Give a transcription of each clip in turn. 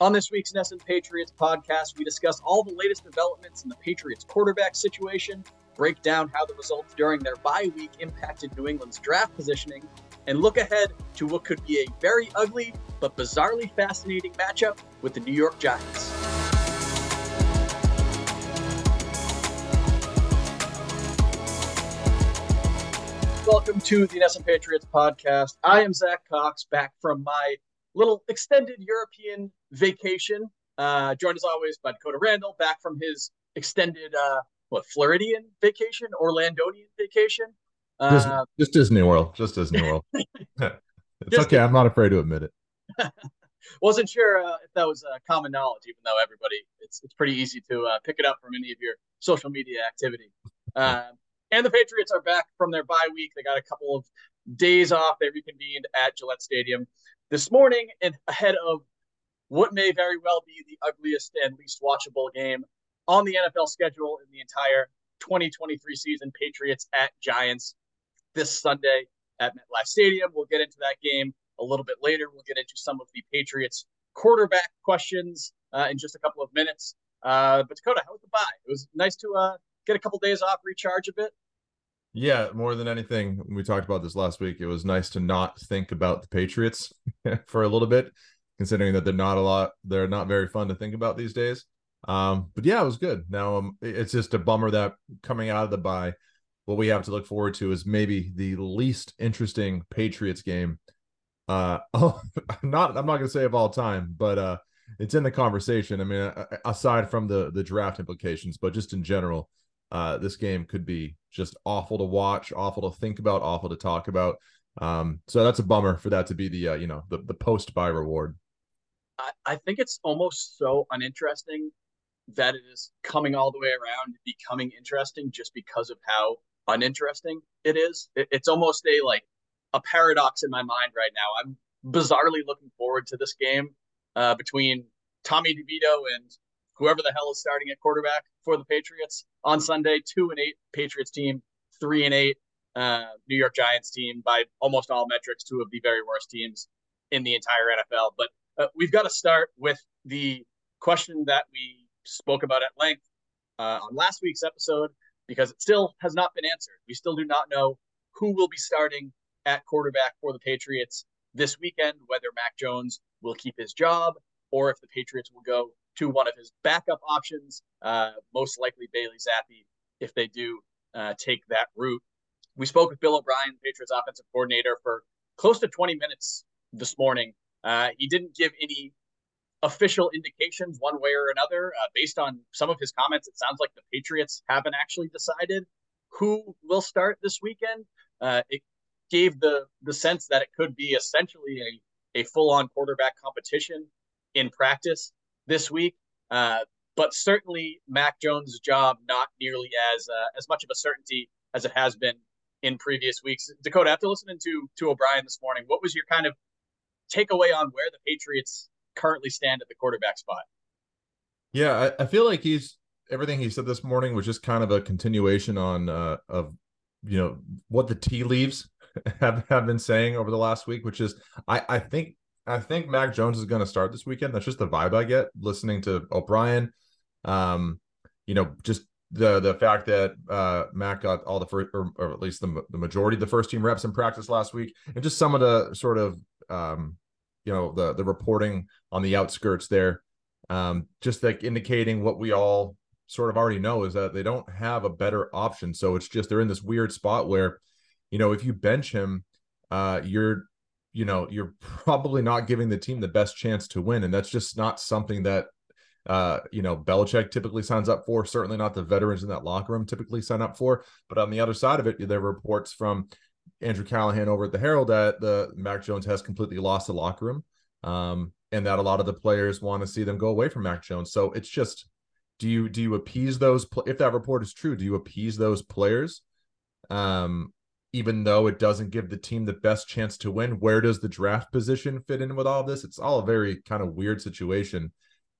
On this week's NESN Patriots podcast, we discuss all the latest developments in the Patriots quarterback situation, break down how the results during their bye week impacted New England's draft positioning, and look ahead to what could be a very ugly but bizarrely fascinating matchup with the New York Giants. Welcome to the NESN Patriots podcast. I am Zack Cox, back from my little extended European vacation. Uh, joined as always by Dakota Randall, back from his extended uh, what Floridian vacation, Orlandonian vacation. Uh, just, just Disney World, just Disney World. it's just okay. I'm not afraid to admit it. Wasn't sure uh, if that was uh, common knowledge, even though everybody, it's it's pretty easy to uh, pick it up from any of your social media activity. Uh, and the Patriots are back from their bye week. They got a couple of days off. They reconvened at Gillette Stadium this morning and ahead of what may very well be the ugliest and least watchable game on the NFL schedule in the entire 2023 season Patriots at Giants this Sunday at MetLife Stadium. We'll get into that game a little bit later. We'll get into some of the Patriots quarterback questions uh, in just a couple of minutes. Uh, but Dakota, how was the bye? It was nice to uh, get a couple days off, recharge a bit. Yeah, more than anything, we talked about this last week. It was nice to not think about the Patriots for a little bit, considering that they're not a lot, they're not very fun to think about these days. Um, but yeah, it was good. Now um, it's just a bummer that coming out of the bye, what we have to look forward to is maybe the least interesting Patriots game. Uh, oh, not I'm not gonna say of all time, but uh, it's in the conversation. I mean, aside from the the draft implications, but just in general, uh, this game could be just awful to watch, awful to think about, awful to talk about. Um, so that's a bummer for that to be the uh, you know the the post bye reward. I, I think it's almost so uninteresting that it is coming all the way around, becoming interesting just because of how uninteresting it is. It, it's almost a like a paradox in my mind right now. I'm bizarrely looking forward to this game uh, between Tommy DeVito and whoever the hell is starting at quarterback for the Patriots on Sunday. Two and eight Patriots team, three and eight uh, New York Giants team by almost all metrics, two of the very worst teams in the entire NFL. But uh, we've got to start with the question that we spoke about at length uh, on last week's episode because it still has not been answered. We still do not know who will be starting at quarterback for the Patriots this weekend, whether Mac Jones will keep his job or if the Patriots will go to one of his backup options, uh, most likely Bailey Zappe, if they do uh, take that route. We spoke with Bill O'Brien, Patriots offensive coordinator, for close to 20 minutes this morning. Uh, he didn't give any official indications one way or another. Uh, based on some of his comments, it sounds like the Patriots haven't actually decided who will start this weekend. Uh, it gave the the sense that it could be essentially a, a full on quarterback competition in practice this week. Uh, but certainly Mac Jones' job not nearly as uh, as much of a certainty as it has been in previous weeks. Dakota, after listening to to O'Brien this morning, what was your kind of takeaway on where the Patriots currently stand at the quarterback spot? Yeah, I, I feel like he's everything he said this morning was just kind of a continuation on uh, of you know what the tea leaves have have been saying over the last week, which is I I think I think Mac Jones is going to start this weekend. That's just the vibe I get listening to O'Brien. Um, you know, just the the fact that uh, Mac got all the first, or, or, at least the, the majority of the first team reps in practice last week, and just some of the sort of um, you know the the reporting on the outskirts there, um, just like indicating what we all sort of already know is that they don't have a better option. So it's just they're in this weird spot where, you know, if you bench him, uh, you're you know, you're probably not giving the team the best chance to win. And that's just not something that, uh, you know, Belichick typically signs up for. Certainly not the veterans in that locker room typically sign up for. But on the other side of it, there are reports from Andrew Callahan over at the Herald that the Mac Jones has completely lost the locker room. Um, and that a lot of the players want to see them go away from Mac Jones. So it's just, do you do you appease those? If that report is true, do you appease those players? Um, even though it doesn't give the team the best chance to win. Where does the draft position fit in with all this? It's all a very kind of weird situation.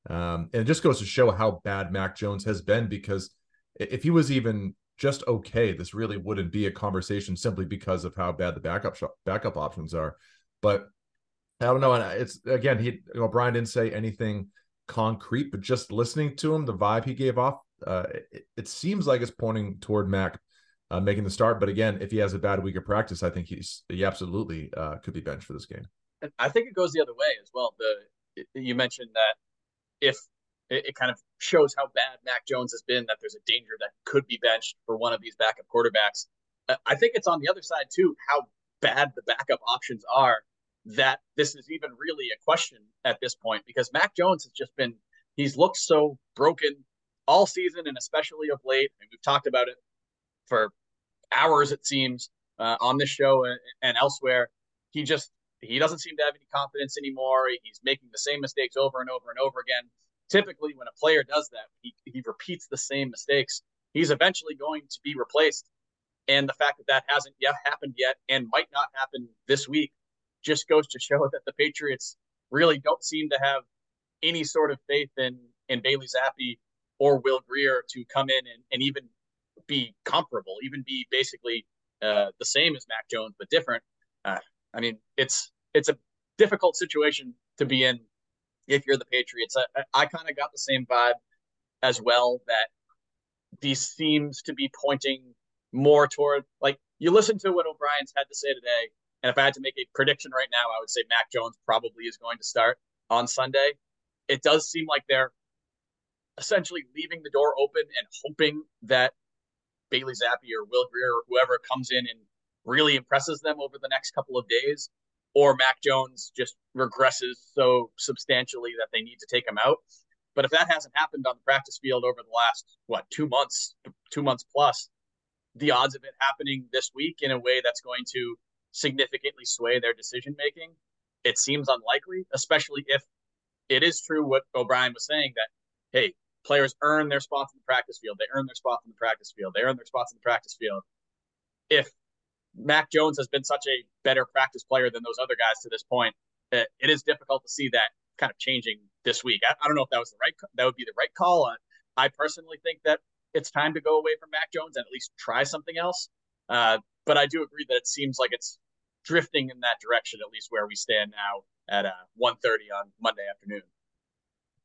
Um, and it just goes to show how bad Mac Jones has been because if he was even just okay, this really wouldn't be a conversation simply because of how bad the backup backup options are. But I don't know. And it's again, he you know, Brian didn't say anything concrete, but just listening to him, the vibe he gave off, uh, it, it seems like it's pointing toward Mac uh, making the start. But again, if he has a bad week of practice, I think he's he absolutely uh, could be benched for this game. I think it goes the other way as well. The you mentioned that if it, it, kind of shows how bad Mac Jones has been, that there's a danger that could be benched for one of these backup quarterbacks. I think it's on the other side too how bad the backup options are that this is even really a question at this point because Mac Jones has just been he's looked so broken all season and especially of late. Mean, we've talked about it for hours it seems uh, on this show and, and elsewhere. He just he doesn't seem to have any confidence anymore. He's making the same mistakes over and over and over again. Typically, when a player does that, he, he repeats the same mistakes. He's eventually going to be replaced. And the fact that that hasn't yet happened yet and might not happen this week just goes to show that the Patriots really don't seem to have any sort of faith in in Bailey Zappe or Will Grier to come in and, and even be comparable, even be basically uh, the same as Mac Jones but different. Uh, I mean, it's it's a difficult situation to be in if you're the Patriots. I, I kind of got the same vibe as well that these seems to be pointing more toward like you listen to what O'Brien's had to say today, and if I had to make a prediction right now, I would say Mac Jones probably is going to start on Sunday. It does seem like they're essentially leaving the door open and hoping that Bailey Zappe or Will Grier or whoever comes in and really impresses them over the next couple of days, or Mac Jones just regresses so substantially that they need to take him out. But if that hasn't happened on the practice field over the last what two months, two months plus, the odds of it happening this week in a way that's going to significantly sway their decision making, it seems unlikely, especially if it is true what O'Brien was saying that hey, players earn their spots in the practice field. They earn their spots in the practice field. They earn their spots in the practice field. If Mac Jones has been such a better practice player than those other guys to this point, it, it is difficult to see that kind of changing this week. I, I, don't know if that was the right that would be the right call. Uh, I personally think that it's time to go away from Mac Jones and at least try something else. Uh, but I do agree that it seems like it's drifting in that direction, at least where we stand now at uh, 1.30 on Monday afternoon.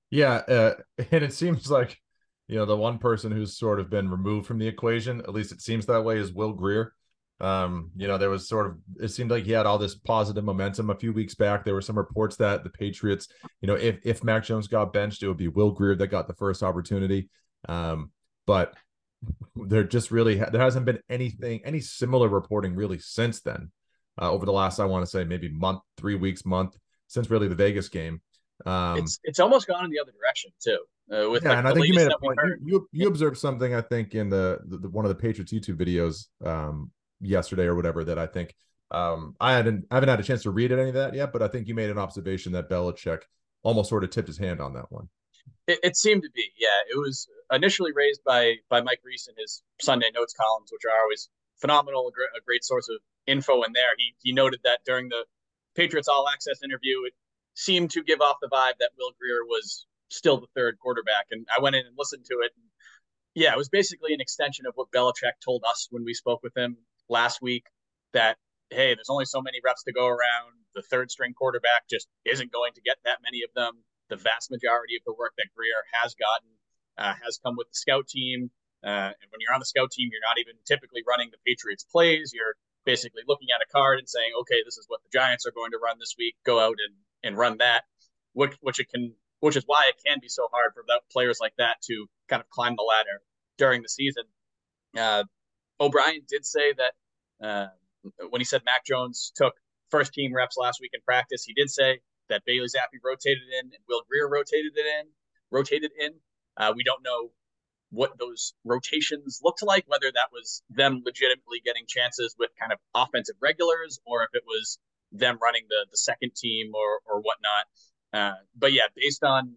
Yeah, uh, and it seems like you know the one person who's sort of been removed from the equation, at least it seems that way, is Will Grier. Um, you know, there was sort of it seemed like he had all this positive momentum a few weeks back. There were some reports that the Patriots, you know, if if Mac Jones got benched, it would be Will Grier that got the first opportunity. Um, but there just really ha- there hasn't been anything any similar reporting really since then. Uh, over the last, I want to say maybe month, three weeks, month since really the Vegas game. Um, it's it's almost gone in the other direction too. Uh, with yeah, like and I think you made a point. You, you, you observed something I think in the, the, the, one of the Patriots YouTube videos um, yesterday or whatever that I think um, I hadn't I haven't had a chance to read any of that yet, but I think you made an observation that Belichick almost sort of tipped his hand on that one. It, it seemed to be, yeah. It was initially raised by by Mike Reiss in his Sunday notes columns, which are always phenomenal, a great, source of info in there. He he noted that during the Patriots All Access interview, it seemed to give off the vibe that Will Grier was still the third quarterback. And I went in and listened to it. And yeah, it was basically an extension of what Belichick told us when we spoke with him last week that, hey, there's only so many reps to go around. The third string quarterback just isn't going to get that many of them. The vast majority of the work that Grier has gotten uh, has come with the scout team. Uh, and when you're on the scout team, you're not even typically running the Patriots plays. You're basically looking at a card and saying, okay, this is what the Giants are going to run this week. Go out and and run that, which which it can, which is why it can be so hard for players like that to kind of climb the ladder during the season. Uh, O'Brien did say that uh, when he said Mac Jones took first team reps last week in practice, he did say that Bailey Zappe rotated in and Will Grier rotated it in, rotated in. Uh, we don't know what those rotations looked like, whether that was them legitimately getting chances with kind of offensive regulars or if it was them running the the second team or or whatnot. Uh, but yeah, based on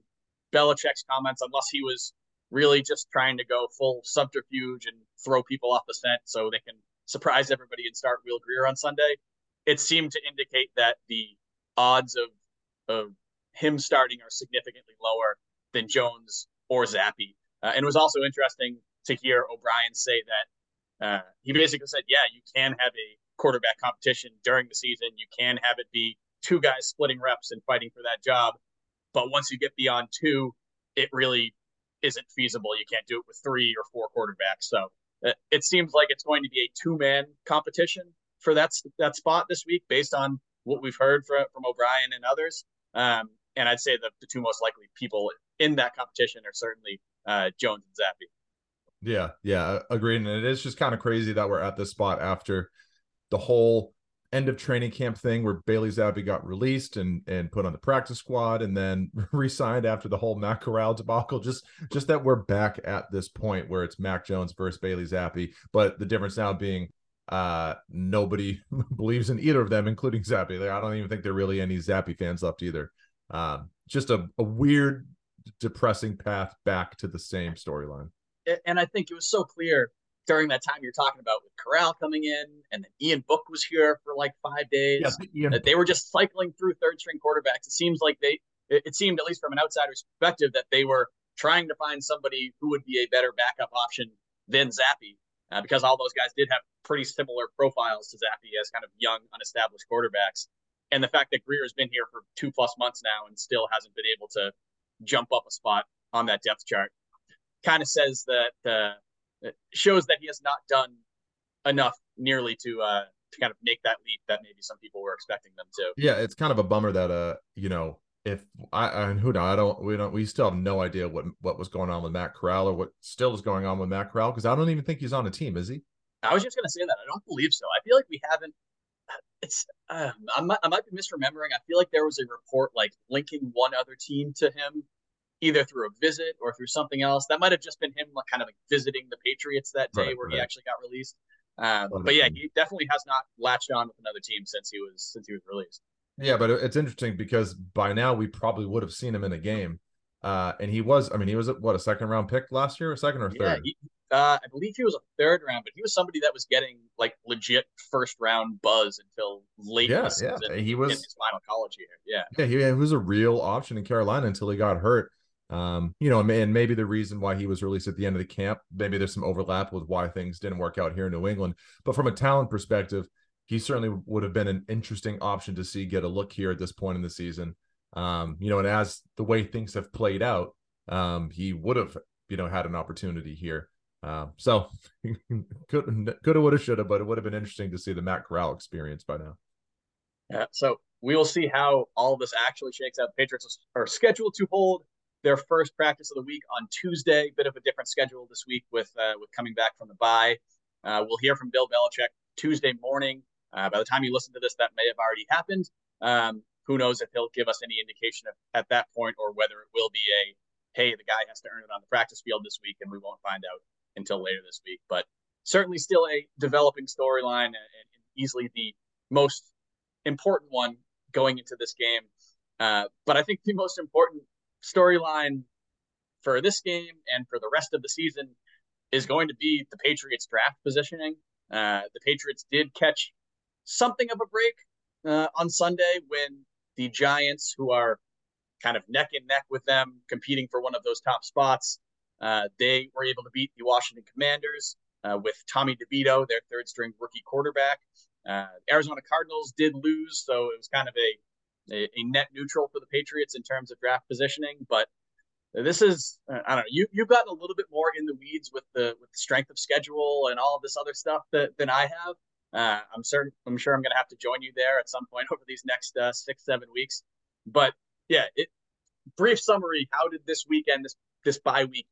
Belichick's comments, unless he was really just trying to go full subterfuge and throw people off the scent so they can surprise everybody and start Will Grier on Sunday, it seemed to indicate that the odds of of him starting are significantly lower than Jones or Zappe. Uh, and it was also interesting to hear O'Brien say that uh, he basically said, "Yeah, you can have a quarterback competition during the season. You can have it be two guys splitting reps and fighting for that job. But once you get beyond two, it really isn't feasible. You can't do it with three or four quarterbacks. So it seems like it's going to be a two man competition for that that spot this week, based on what we've heard from from O'Brien and others. Um, and I'd say the, the two most likely people in that competition are certainly uh, Jones and Zappe. Yeah, yeah, agreed. And it is just kind of crazy that we're at this spot after the whole end of training camp thing where Bailey Zappe got released and and put on the practice squad and then re-signed after the whole Matt Corral debacle. Just just that we're back at this point where it's Mac Jones versus Bailey Zappe, but the difference now being uh nobody believes in either of them, including Zappe. I don't even think there are really any Zappe fans left either. Um, just a, a weird, depressing path back to the same storyline. And I think it was so clear during that time you're talking about with Corral coming in, and then Ian Book was here for like five days. Yeah, that they were just cycling through third string quarterbacks. It seems like they, it, it seemed at least from an outsider's perspective that they were trying to find somebody who would be a better backup option than Zappe, uh, because all those guys did have pretty similar profiles to Zappe as kind of young, unestablished quarterbacks. And the fact that Grier has been here for two plus months now and still hasn't been able to jump up a spot on that depth chart kind of says that uh, shows that he has not done enough nearly to uh to kind of make that leap that maybe some people were expecting them to. Yeah, it's kind of a bummer that uh you know if I and who know I don't we don't we still have no idea what what was going on with Matt Corral or what still is going on with Matt Corral because I don't even think he's on a team, is he? I was just gonna say that I don't believe so. I feel like we haven't. It's uh, I might I might be misremembering. I feel like there was a report like linking one other team to him either through a visit or through something else. That might have just been him like kind of like visiting the Patriots that day right, where right. he actually got released. Um, but yeah, he definitely has not latched on with another team since he was since he was released. Yeah, but it's interesting because by now we probably would have seen him in a game. Uh, and he was, I mean, he was what a second round pick last year, or second or third? Yeah, he, uh, I believe he was a third round, but he was somebody that was getting like legit first round buzz until late. Yeah, yeah, he was in his final college year. Yeah, yeah, he, he was a real option in Carolina until he got hurt. Um, you know, and maybe the reason why he was released at the end of the camp, maybe there's some overlap with why things didn't work out here in New England. But from a talent perspective, he certainly would have been an interesting option to see get a look here at this point in the season. Um, you know, and as the way things have played out, um, he would have, you know, had an opportunity here. Um, so could could have, would have, should have, but it would have been interesting to see the Matt Corral experience by now. Yeah. So we will see how all of this actually shakes out. Patriots are scheduled to hold their first practice of the week on Tuesday. Bit of a different schedule this week with uh, with coming back from the bye. Uh, we'll hear from Bill Belichick Tuesday morning. Uh, by the time you listen to this, that may have already happened. Um, who knows if he'll give us any indication of, at that point or whether it will be a hey, the guy has to earn it on the practice field this week, and we won't find out until later this week. But certainly still a developing storyline and, and easily the most important one going into this game. Uh, but I think the most important storyline for this game and for the rest of the season is going to be the Patriots draft positioning. Uh, the Patriots did catch something of a break uh, on Sunday when the Giants, who are kind of neck and neck with them, competing for one of those top spots, uh, they were able to beat the Washington Commanders uh, with Tommy DeVito, their third string rookie quarterback. Uh, Arizona Cardinals did lose, so it was kind of a a, a net neutral for the Patriots in terms of draft positioning. But this is I don't know. You you've gotten a little bit more in the weeds with the with the strength of schedule and all this other stuff that, than I have. Uh, I'm certain. I'm sure I'm going to have to join you there at some point over these next uh, six seven weeks. But yeah, it, brief summary. How did this weekend this this bye week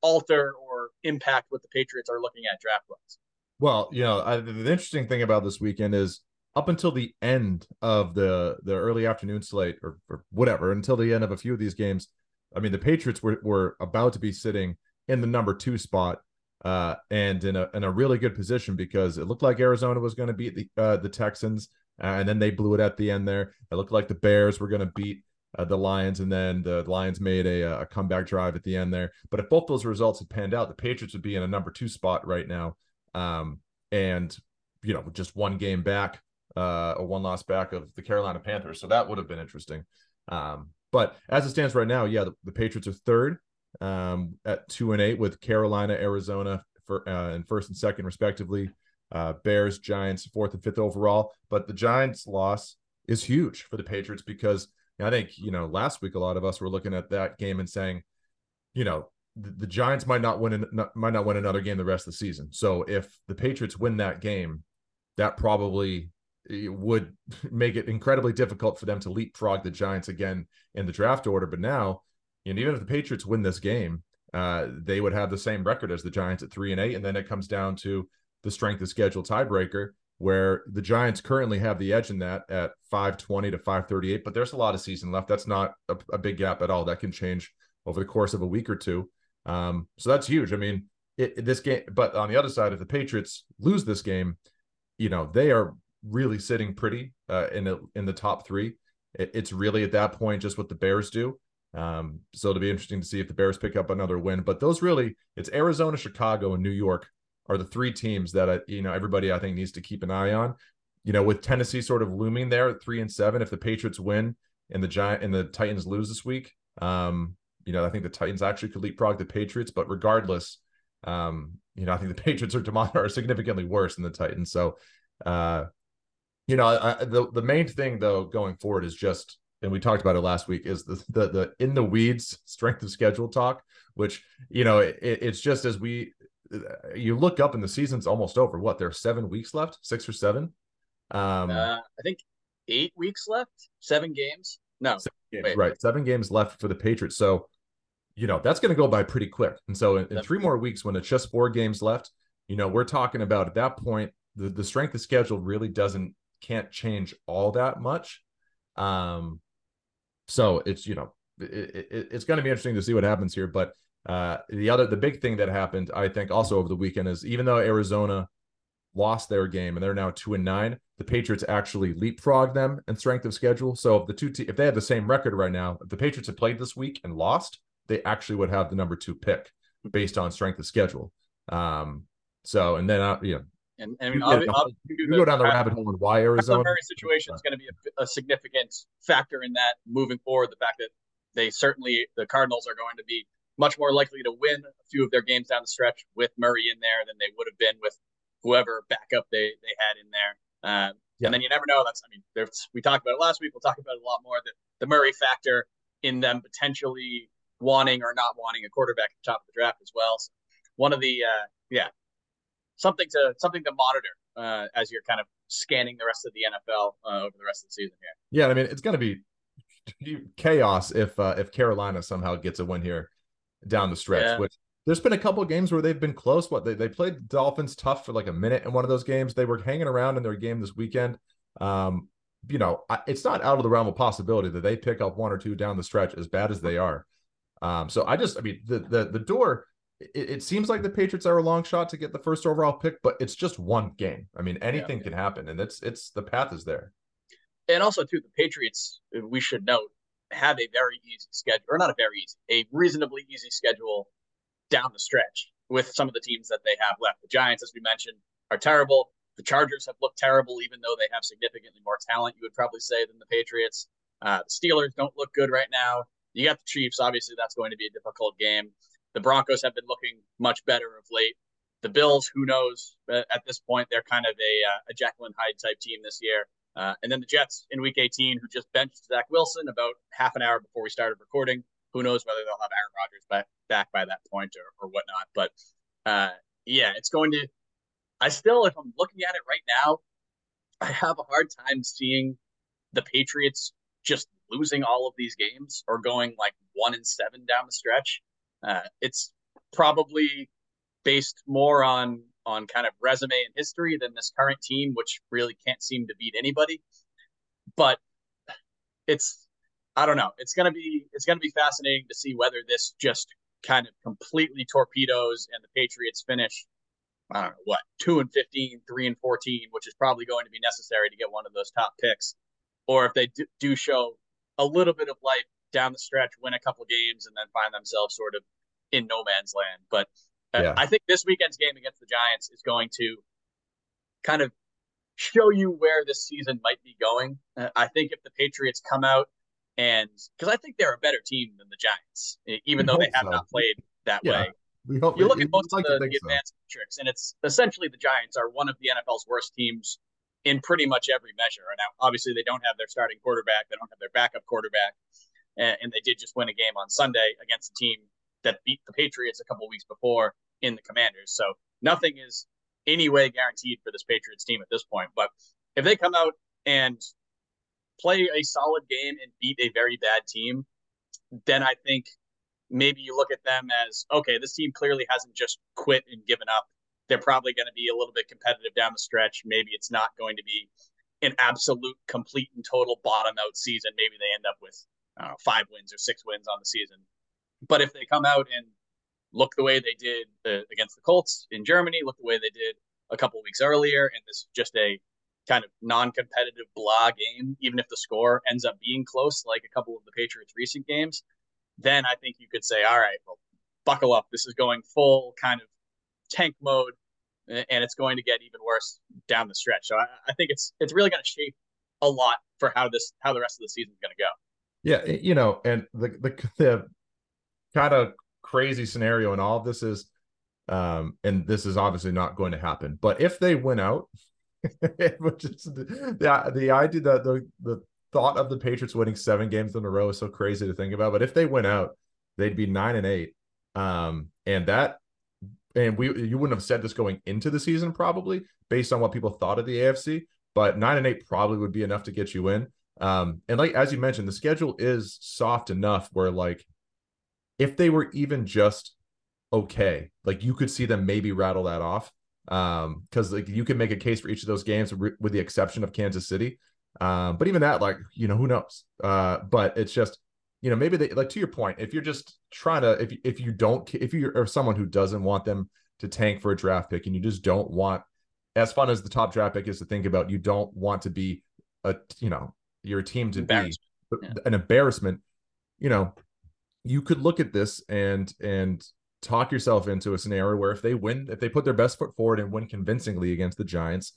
alter or impact what the Patriots are looking at draft wise? Well, you know, I, the interesting thing about this weekend is up until the end of the the early afternoon slate or, or whatever until the end of a few of these games i mean the patriots were, were about to be sitting in the number two spot uh, and in a in a really good position because it looked like Arizona was going to beat the uh, the Texans, uh, and then they blew it at the end there. It looked like the Bears were going to beat uh, the Lions, and then the Lions made a, a comeback drive at the end there. But if both those results had panned out, the Patriots would be in a number two spot right now, um, and you know just one game back uh, a one loss back of the Carolina Panthers. So that would have been interesting. Um, but as it stands right now, yeah, the, the Patriots are third um, at two and eight with Carolina, Arizona for uh, and first and second respectively. Uh, Bears, Giants, fourth and fifth overall. But the Giants' loss is huge for the Patriots because I think, you know, last week a lot of us were looking at that game and saying, you know, the, Giants might not win might not win another game the rest of the season. So if the Patriots win that game, that probably would make it incredibly difficult for them to leapfrog the Giants again in the draft order. But now, and even if the Patriots win this game, uh, they would have the same record as the Giants at three and eight, and then it comes down to the strength of schedule tiebreaker, where the Giants currently have the edge in that at 520 to 538, but there's a lot of season left. That's not a, a big gap at all. That can change over the course of a week or two. Um, so that's huge. I mean, it, this game, but on the other side, if the Patriots lose this game, you know they are really sitting pretty uh, in the in the top three. It, it's really at that point just what the Bears do. Um, so it'll be interesting to see if the Bears pick up another win. But those really, it's Arizona, Chicago, and New York are the three teams that I, you know everybody I think needs to keep an eye on. You know, with Tennessee sort of looming there at three and seven, if the Patriots win and the Giant and the Titans lose this week, um, you know, I think the Titans actually could leapfrog the Patriots. But regardless, um, you know, I think the Patriots are, are significantly worse than the Titans. So, uh, you know, I, the the main thing though going forward is just, and we talked about it last week, is the the, the in the weeds strength of schedule talk, which you know, it, it's just as we you look up and the season's almost over. What there are seven weeks left, six or seven. Um, uh, I think eight weeks left, seven games. No, seven games, right, seven games left for the Patriots. So, you know that's going to go by pretty quick. And so, in, in three more weeks, when it's just four games left, you know we're talking about at that point the the strength of schedule really doesn't can't change all that much. Um, so it's you know it, it, it's going to be interesting to see what happens here, but uh, the other, the big thing that happened, I think, also over the weekend is even though Arizona lost their game and they're now two and nine, the Patriots actually leapfrogged them in strength of schedule. So if the two, te- if they had the same record right now, if the Patriots had played this week and lost, they actually would have the number two pick based on strength of schedule. Um, so and then uh, you know. And, and I mean, you, you go down the rabbit hole and why Arizona. The situation is going to be a, a significant factor in that moving forward. The fact that they certainly the Cardinals are going to be much more likely to win a few of their games down the stretch with Murray in there than they would have been with whoever backup they they had in there. Um, yeah. And then you never know. That's I mean, there's we talked about it last week. We'll talk about it a lot more. The the Murray factor in them potentially wanting or not wanting a quarterback at the top of the draft as well. So one of the uh, yeah something to something to monitor uh, as you're kind of scanning the rest of the NFL uh, over the rest of the season here. Yeah, I mean it's going to be chaos if uh, if Carolina somehow gets a win here down the stretch. Yeah. Which there's been a couple games where they've been close. What they, they played Dolphins tough for like a minute in one of those games. They were hanging around in their game this weekend. Um, you know, it's not out of the realm of possibility that they pick up one or two down the stretch as bad as they are. Um, so I just, I mean, the the the door. It, it, seems like the Patriots are a long shot to get the first overall pick, but it's just one game. I mean, anything yeah. can happen, and it's it's the path is there. And also, too, the Patriots. We should note have a very easy schedule, or not a very easy, a reasonably easy schedule down the stretch with some of the teams that they have left. The Giants, as we mentioned, are terrible. The Chargers have looked terrible, even though they have significantly more talent, you would probably say, than the Patriots. Uh, the Steelers don't look good right now. You got the Chiefs. Obviously, that's going to be a difficult game. The Broncos have been looking much better of late. The Bills, who knows? At this point, they're kind of a, uh, a and Hyde type team this year. Uh, and then the Jets in Week 18, who just benched Zach Wilson about half an hour before we started recording. Who knows whether they'll have Aaron Rodgers back back by that point or, or whatnot. But uh, yeah, it's going to. I still, if I'm looking at it right now, I have a hard time seeing the Patriots just losing all of these games or going like one and seven down the stretch. Uh, it's probably based more on on kind of resume and history than this current team, which really can't seem to beat anybody. But it's I don't know. It's gonna be it's gonna be fascinating to see whether this just kind of completely torpedoes and the Patriots finish I don't know what two and 15, 3 and 14, which is probably going to be necessary to get one of those top picks, or if they do, do show a little bit of life down the stretch, win a couple games, and then find themselves sort of in no man's land. But uh, yeah. I think this weekend's game against the Giants is going to kind of show you where this season might be going. Uh, I think if the Patriots come out and because I think they're a better team than the Giants, even we though they have so. not played that yeah. way. We hope you look at most like of the, the advanced so. metrics, and it's essentially the Giants are one of the NFL's worst teams in pretty much every measure. And now, obviously, they don't have their starting quarterback, they don't have their backup quarterback, and, and they did just win a game on Sunday against a team that beat the Patriots a couple weeks before in the Commanders. So nothing is any way guaranteed for this Patriots team at this point. But if they come out and play a solid game and beat a very bad team, then I think maybe you look at them as okay, this team clearly hasn't just quit and given up. They're probably going to be a little bit competitive down the stretch. Maybe it's not going to be an absolute, complete, and total bottom out season. Maybe they end up with know, five wins or six wins on the season. But if they come out and look the way they did uh, against the Colts in Germany, look the way they did a couple weeks earlier, and this is just a kind of non-competitive blah game, even if the score ends up being close, like a couple of the Patriots' recent games, then I think you could say, all right, well, buckle up. This is going full kind of tank mode, and it's going to get even worse down the stretch. So I, I think it's it's really going to shape a lot for how this how the rest of the season is going to go. Yeah, you know, and the the, the kind of crazy scenario in all of this is, um, and this is obviously not going to happen. But if they win out, which is the the idea that the the thought of the Patriots winning seven games in a row is so crazy to think about. But if they win out, they'd be nine and eight. Um, and that and we you wouldn't have said this going into the season probably based on what people thought of the AFC, but nine and eight probably would be enough to get you in. Um, and like as you mentioned, the schedule is soft enough where like if they were even just okay, like you could see them maybe rattle that off. Um, because like you can make a case for each of those games with the exception of Kansas City. Um, but even that, like, you know, who knows? Uh, but it's just, you know, maybe they like to your point, if you're just trying to, if if you don't, if you're someone who doesn't want them to tank for a draft pick and you just don't want, as fun as the top draft pick is to think about, you don't want to be a, you know, your team to be yeah. an embarrassment. You know, you could look at this and and talk yourself into a scenario where if they win, if they put their best foot forward and win convincingly against the Giants,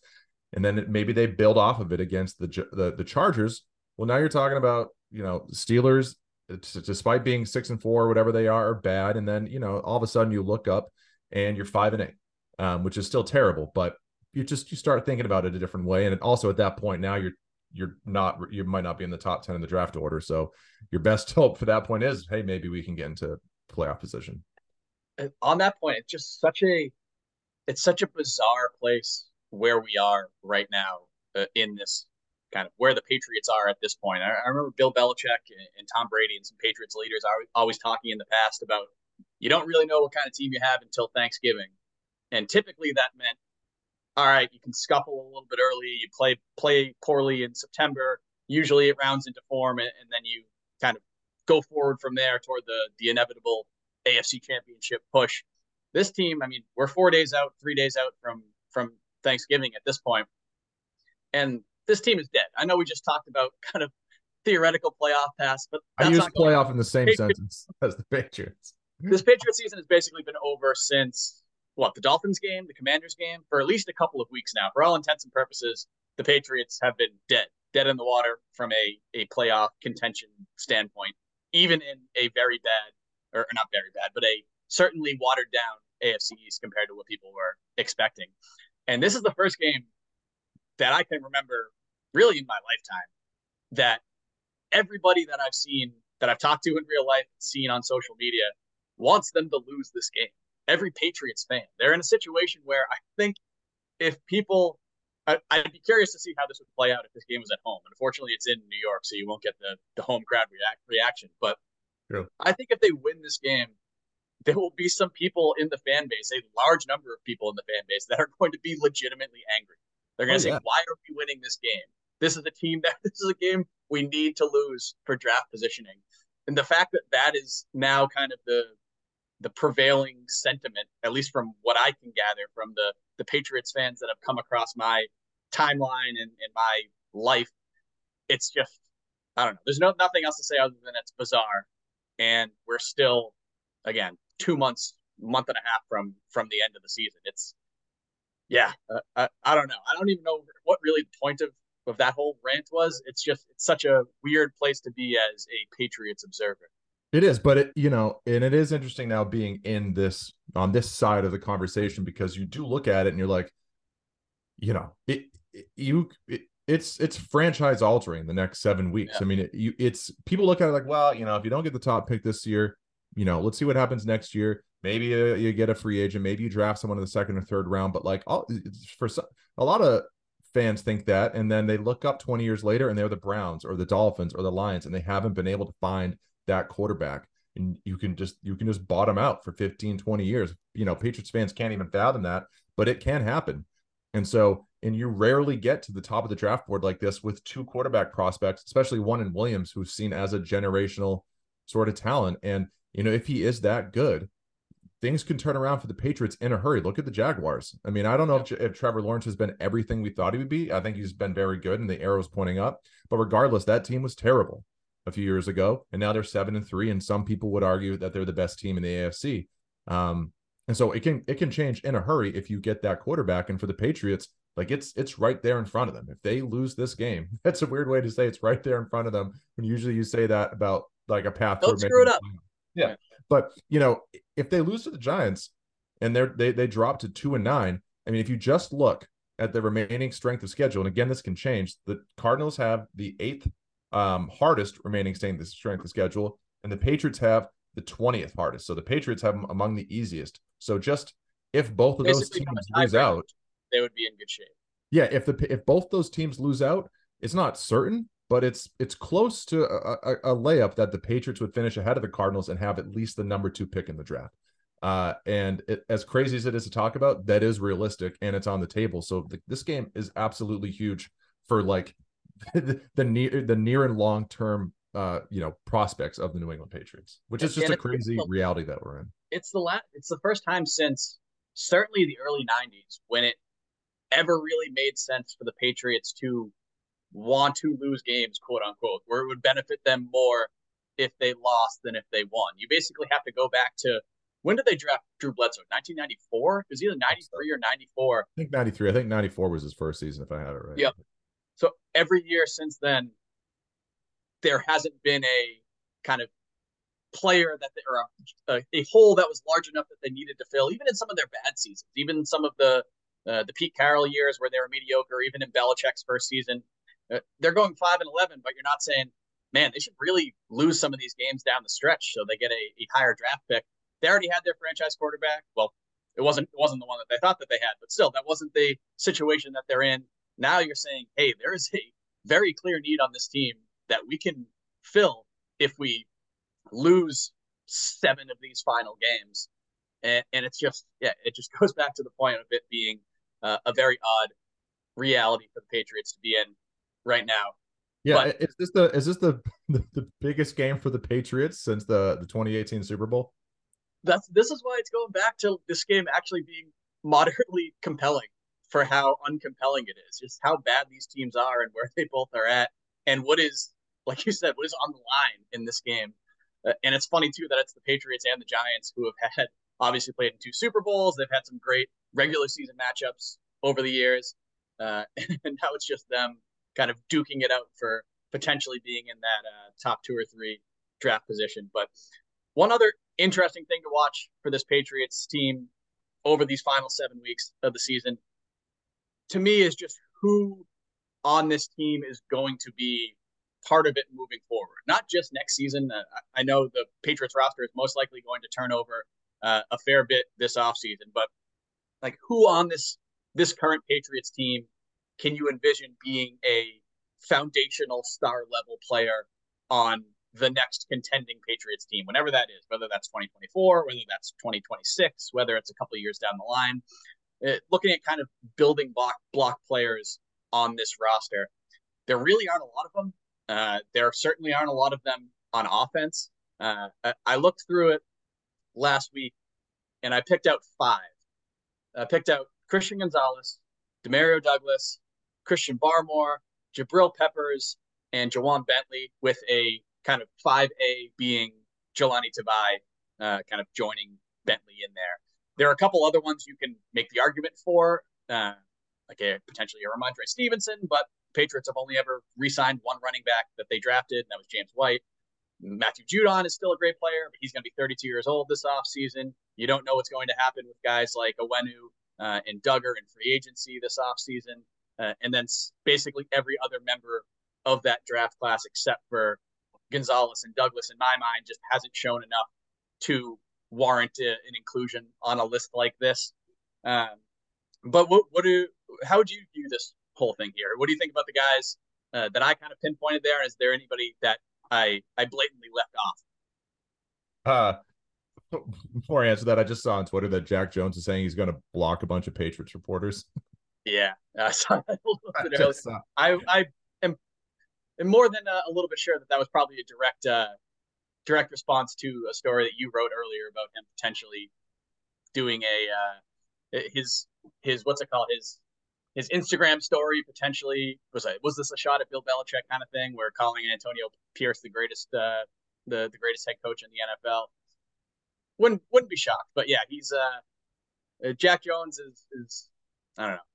and then maybe they build off of it against the the, the Chargers. Well, now you're talking about you know Steelers, despite being six and four, whatever they are, are bad, and then you know all of a sudden you look up and you're five and eight, um, which is still terrible, but you just you start thinking about it a different way, and also at that point now you're you're not you might not be in the top 10 in the draft order. So your best hope for that point is hey maybe we can get into playoff position. On that point it's just such a it's such a bizarre place where we are right now uh, in this kind of where the Patriots are at this point. I, I remember Bill Belichick and, and, Tom Brady and some Patriots leaders are always talking in the past about you don't really know what kind of team you have until Thanksgiving, and typically that meant all right, you can scuffle a little bit early, you play play poorly in September. Usually it rounds into form, and, and then you kind of go forward from there toward the the inevitable AFC Championship push. This team, I mean, we're four days out, three days out from from Thanksgiving at this point, and this team is dead. I know we just talked about kind of theoretical playoff pass, but I use playoff in the same Patriots, sentence as the Patriots. this Patriots season has basically been over since what the Dolphins game, the Commanders game, for at least a couple of weeks now. For all intents and purposes, the Patriots have been dead, dead in the water from a a playoff contention standpoint, even in a very bad, or not very bad, but a certainly watered down AFC East compared to what people were expecting. And this is the first game that I can remember really in my lifetime that everybody that I've seen, that I've talked to in real life, seen on social media, wants them to lose this game every Patriots fan. They're in a situation where I think if people, I, would be curious to see how this would play out if this game was at home. Unfortunately, it's in New York, so you won't get the the home crowd react, reaction. But True. I think if they win this game, there will be some people in the fan base, a large number of people in the fan base, that are going to be legitimately angry. They're going to oh, say, yeah. "Why are we winning this game? This is a team that this is a game we need to lose for draft positioning." And the fact that that is now kind of the the prevailing sentiment, at least from what I can gather from the the Patriots fans that have come across my timeline and in my life. It's just I don't know. There's no nothing else to say other than it's bizarre, and we're still again two months, month and a half from from the end of the season. It's yeah, uh, I, I don't know. I don't even know what really the point of of that whole rant was. It's just it's such a weird place to be as a Patriots observer. It is, but it you know, and it is interesting now being in this on this side of the conversation because you do look at it and you're like, you know, it you it, it's it's franchise altering the next seven weeks. Yeah. I mean, it, you, it's people look at it like, well, you know, if you don't get the top pick this year, you know, let's see what happens next year. Maybe you, uh, you get a free agent, maybe you draft someone in the second or third round. But like, all, for some, a lot of fans think that, and then they look up 20 years later and they're the Browns or the Dolphins or the Lions, and they haven't been able to find that quarterback. And you can just you can just bottom out for 15, 20 years. You know, Patriots fans can't even fathom that, but it can happen. And so, and you rarely get to the top of the draft board like this with two quarterback prospects, especially one in Williams, who's seen as a generational sort of talent. And, you know, if he is that good, things can turn around for the Patriots in a hurry. Look at the Jaguars. I mean, I don't know if, if Trevor Lawrence has been everything we thought he would be. I think he's been very good and the arrow's pointing up. But regardless, that team was terrible a few years ago. And now they're seven and three. And some people would argue that they're the best team in the AFC. Um, and so it can it can change in a hurry if you get that quarterback. And for the Patriots, like it's it's right there in front of them. If they lose this game, that's a weird way to say it's right there in front of them. When usually you say that about like a path. Don't screw it up. Yeah. But you know, if they lose to the Giants and they're they they drop to two and nine, I mean, if you just look at the remaining strength of schedule, and again, this can change. The Cardinals have the eighth um, hardest remaining stain the strength of schedule, and the Patriots have the 20th hardest. So the Patriots have them among the easiest. So just if both of Basically, those teams lose out, they would be in good shape. Yeah, if the if both those teams lose out, it's not certain, but it's it's close to a, a, a layup that the Patriots would finish ahead of the Cardinals and have at least the number two pick in the draft. Uh, and it, as crazy as it is to talk about, that is realistic and it's on the table. So the, this game is absolutely huge for like the, the near the near and long term uh, you know prospects of the New England Patriots, which is just and a crazy the, reality that we're in. It's the last. It's the first time since certainly the early '90s when it ever really made sense for the Patriots to want to lose games, quote unquote, where it would benefit them more if they lost than if they won. You basically have to go back to when did they draft Drew Bledsoe? 1994? It was either 93 or 94. I think 93. I think 94 was his first season, if I had it right. Yep. So every year since then, there hasn't been a kind of player that they, or a, a, hole that was large enough that they needed to fill, even in some of their bad seasons, even some of the uh, the Pete Carroll years where they were mediocre, even in Belichick's first season. Uh, they're going five and eleven, but you're not saying, man, they should really lose some of these games down the stretch so they get a, a higher draft pick. They already had their franchise quarterback. Well, it wasn't it wasn't the one that they thought that they had, but still, that wasn't the situation that they're in. Now you're saying, hey, there is a very clear need on this team that we can fill if we lose seven of these final games. And, and it's just, yeah, it just goes back to the point of it being uh, a very odd reality for the Patriots to be in right now. Yeah, but, is this the is this the, the, the biggest game for the Patriots since the the 2018 Super Bowl? That's this is why it's going back to this game actually being moderately compelling for how uncompelling it is, just how bad these teams are and where they both are at, and what is like you said, what is on the line in this game. Uh, and it's funny too that it's the Patriots and the Giants who have had obviously played in two Super Bowls. They've had some great regular season matchups over the years, uh, and now it's just them kind of duking it out for potentially being in that uh, top two or three draft position. But one other interesting thing to watch for this Patriots team over these final seven weeks of the season, to me, is just who on this team is going to be part of it moving forward. Not just next season. Uh, I know the Patriots roster is most likely going to turn over uh, a fair bit this offseason, but like who on this this current Patriots team can you envision being a foundational star level player on the next contending Patriots team, whenever that is, whether that's 2024, whether that's 2026, whether it's a couple years down the line. Uh, looking at kind of building block block players on this roster, there really aren't a lot of them. Uh, there certainly aren't a lot of them on offense. Uh, I looked through it last week and I picked out five. I picked out Christian Gonzalez, Demario Douglas, Christian Barmore, Jabril Peppers, and Ja'Whaun Bentley, with a kind of 5A being Jahlani Tavai uh, kind of joining Bentley in there. There are a couple other ones you can make the argument for, uh, like a potentially a Rhamondre Stevenson, but Patriots have only ever re-signed one running back that they drafted, and that was James White. Matthew Judon is still a great player, but he's going to be 32 years old this offseason. You don't know what's going to happen with guys like Onwenu uh, and Dugger in free agency this offseason. uh, and then basically every other member of that draft class except for Gonzalez and Douglas, in my mind, just hasn't shown enough to warrant a, an inclusion on a list like this. Um, but what, what do how would you view this whole thing here? What do you think about the guys uh, that I kind of pinpointed there? Is there anybody that I I blatantly left off? Uh, before I answer that, I just saw on Twitter that Jack Jones is saying he's going to block a bunch of Patriots reporters. Yeah, I saw little bit I I am, am more than a, a, little bit sure that that was probably a direct uh, direct response to a story that you wrote earlier about him potentially doing a uh, his his what's it called? His his Instagram story potentially. Was like was this a shot at Bill Belichick kind of thing where calling Antonio Pierce the greatest uh, the the greatest head coach in the NFL wouldn't wouldn't be shocked but yeah he's uh, uh Jack Jones is is I don't know.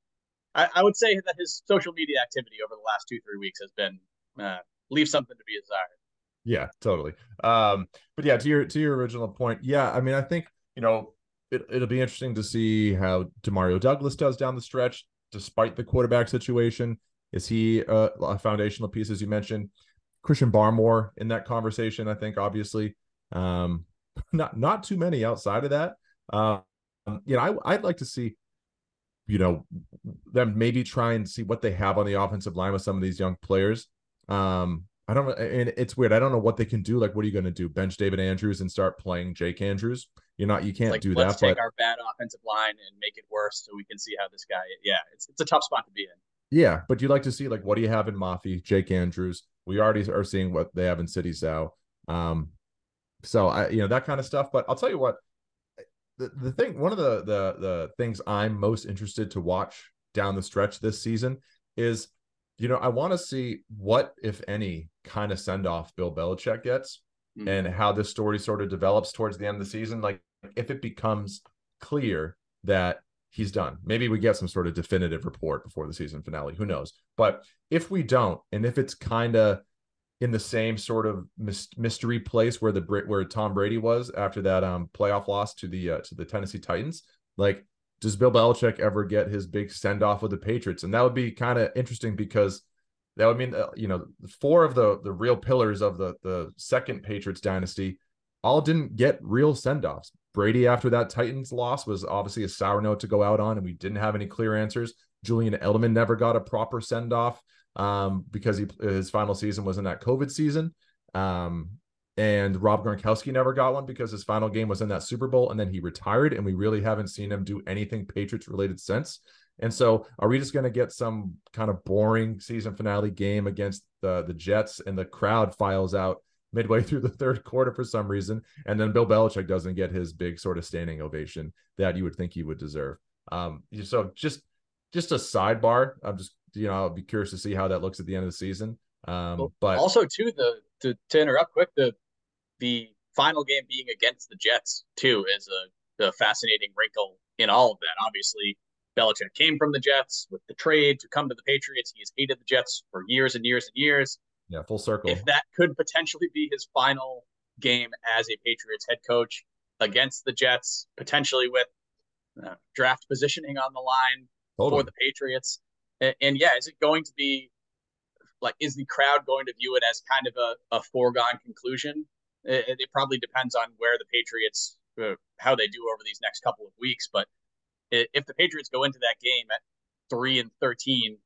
I, I would say that his social media activity over the last two three weeks has been uh, leaves something to be desired. Yeah, totally. Um, but yeah, to your to your original point, yeah, I mean, I think you know it, it'll be interesting to see how Demario Douglas does down the stretch, despite the quarterback situation. Is he a, foundational piece, as you mentioned? Christian Barmore in that conversation, I think, obviously, um, not not too many outside of that. Um, you know, I, I'd like to see you know, them maybe try and see what they have on the offensive line with some of these young players. Um, I don't and it's weird. I don't know what they can do. Like, what are you going to do? Bench David Andrews and start playing Jake Andrews? You're not. You can't like, do let's that. Take but... our bad offensive line and make it worse, so we can see how this guy. Yeah, it's it's a tough spot to be in. Yeah, but you like to see like what do you have in Mafi, Jake Andrews? We already are seeing what they have in Sidy Sow. Um, so I, you know, that kind of stuff. But I'll tell you what, the, the thing one of the the the things I'm most interested to watch down the stretch this season is you know I want to see what if any kind of send off Bill Belichick gets mm-hmm. and how this story sort of develops towards the end of the season like if it becomes clear that he's done maybe we get some sort of definitive report before the season finale who knows but if we don't and if it's kind of in the same sort of mystery place where the where Tom Brady was after that um playoff loss to the uh, to the Tennessee Titans. Like, does Bill Belichick ever get his big send off with the Patriots? And that would be kind of interesting because that would mean uh, you know four of the the real pillars of the the second Patriots dynasty all didn't get real send offs. Brady after that Titans loss was obviously a sour note to go out on, and we didn't have any clear answers. Julian Edelman never got a proper send off um, because he his final season was in that COVID season. Um, and Rob Gronkowski never got one because his final game was in that Super Bowl, and then he retired, and we really haven't seen him do anything Patriots related since. And so, are we just going to get some kind of boring season finale game against the the Jets, and the crowd files out midway through the third quarter for some reason, and then Bill Belichick doesn't get his big sort of standing ovation that you would think he would deserve? Um, so just just a sidebar. I'm just you know, I'll be curious to see how that looks at the end of the season. Um, but also too the to, to interrupt quick the the final game being against the Jets too is a, a fascinating wrinkle in all of that. Obviously, Belichick came from the Jets with the trade to come to the Patriots. He has hated the Jets for years and years and years. Yeah, full circle. If that could potentially be his final game as a Patriots head coach against the Jets, potentially with uh, draft positioning on the line totally. for the Patriots, and, and, yeah, is it going to be like is the crowd going to view it as kind of a, a foregone conclusion? It, it probably depends on where the Patriots uh, how they do over these next couple of weeks. But if the Patriots go into that game at three and thirteen,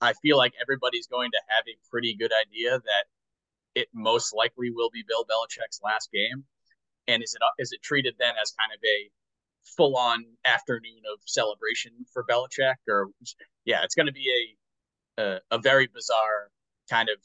I feel like everybody's going to have a pretty good idea that it most likely will be Bill Belichick's last game. And is it is it treated then as kind of a full on afternoon of celebration for Belichick, or yeah, it's going to be a, a, a very bizarre kind of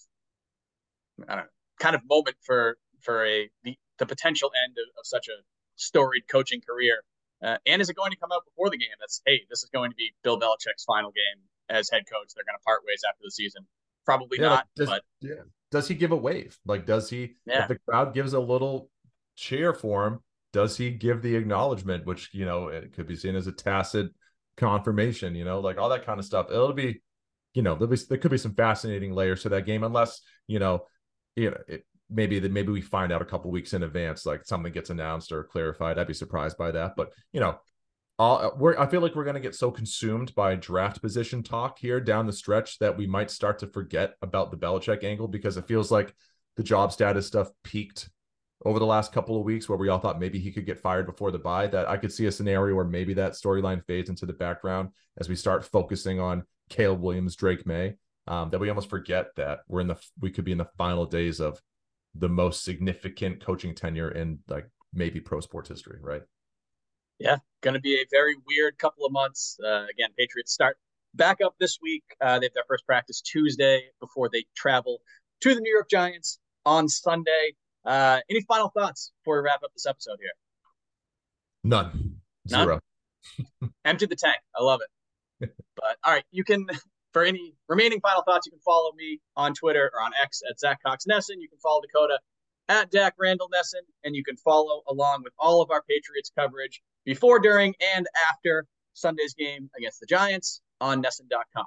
I don't know, kind of moment for for a the, the potential end of, of such a storied coaching career. Uh, and is it going to come out before the game? That's hey, this is going to be Bill Belichick's final game as head coach. They're going to part ways after the season. Probably yeah, not. Does, but yeah. does he give a wave? Like, does he? Yeah. If the crowd gives a little cheer for him, does he give the acknowledgement, which you know it could be seen as a tacit confirmation, you know, like all that kind of stuff. It'll be, you know, there'll be there could be some fascinating layers to that game, unless you know, you know, it, maybe that maybe we find out a couple weeks in advance, like something gets announced or clarified. I'd be surprised by that, but you know, uh, we're, I feel like we're going to get so consumed by draft position talk here down the stretch that we might start to forget about the Belichick angle because it feels like the job status stuff peaked over the last couple of weeks where we all thought maybe he could get fired before the bye. That I could see a scenario where maybe that storyline fades into the background as we start focusing on Caleb Williams, Drake Maye. Um, that we almost forget that we're in the we could be in the final days of the most significant coaching tenure in like maybe pro sports history, right? Yeah, going to be a very weird couple of months. Uh, again, Patriots start back up this week. Uh, they have their first practice Tuesday before they travel to the New York Giants on Sunday. Uh, any final thoughts before we wrap up this episode here? None. None? Zero. Empty the tank. I love it. but all right, you can for any remaining final thoughts, you can follow me on Twitter or on X at Zack Cox NESN. You can follow Dakota at Dak Randall NESN, and you can follow along with all of our Patriots coverage before, during, and after Sunday's game against the Giants on NESN.com.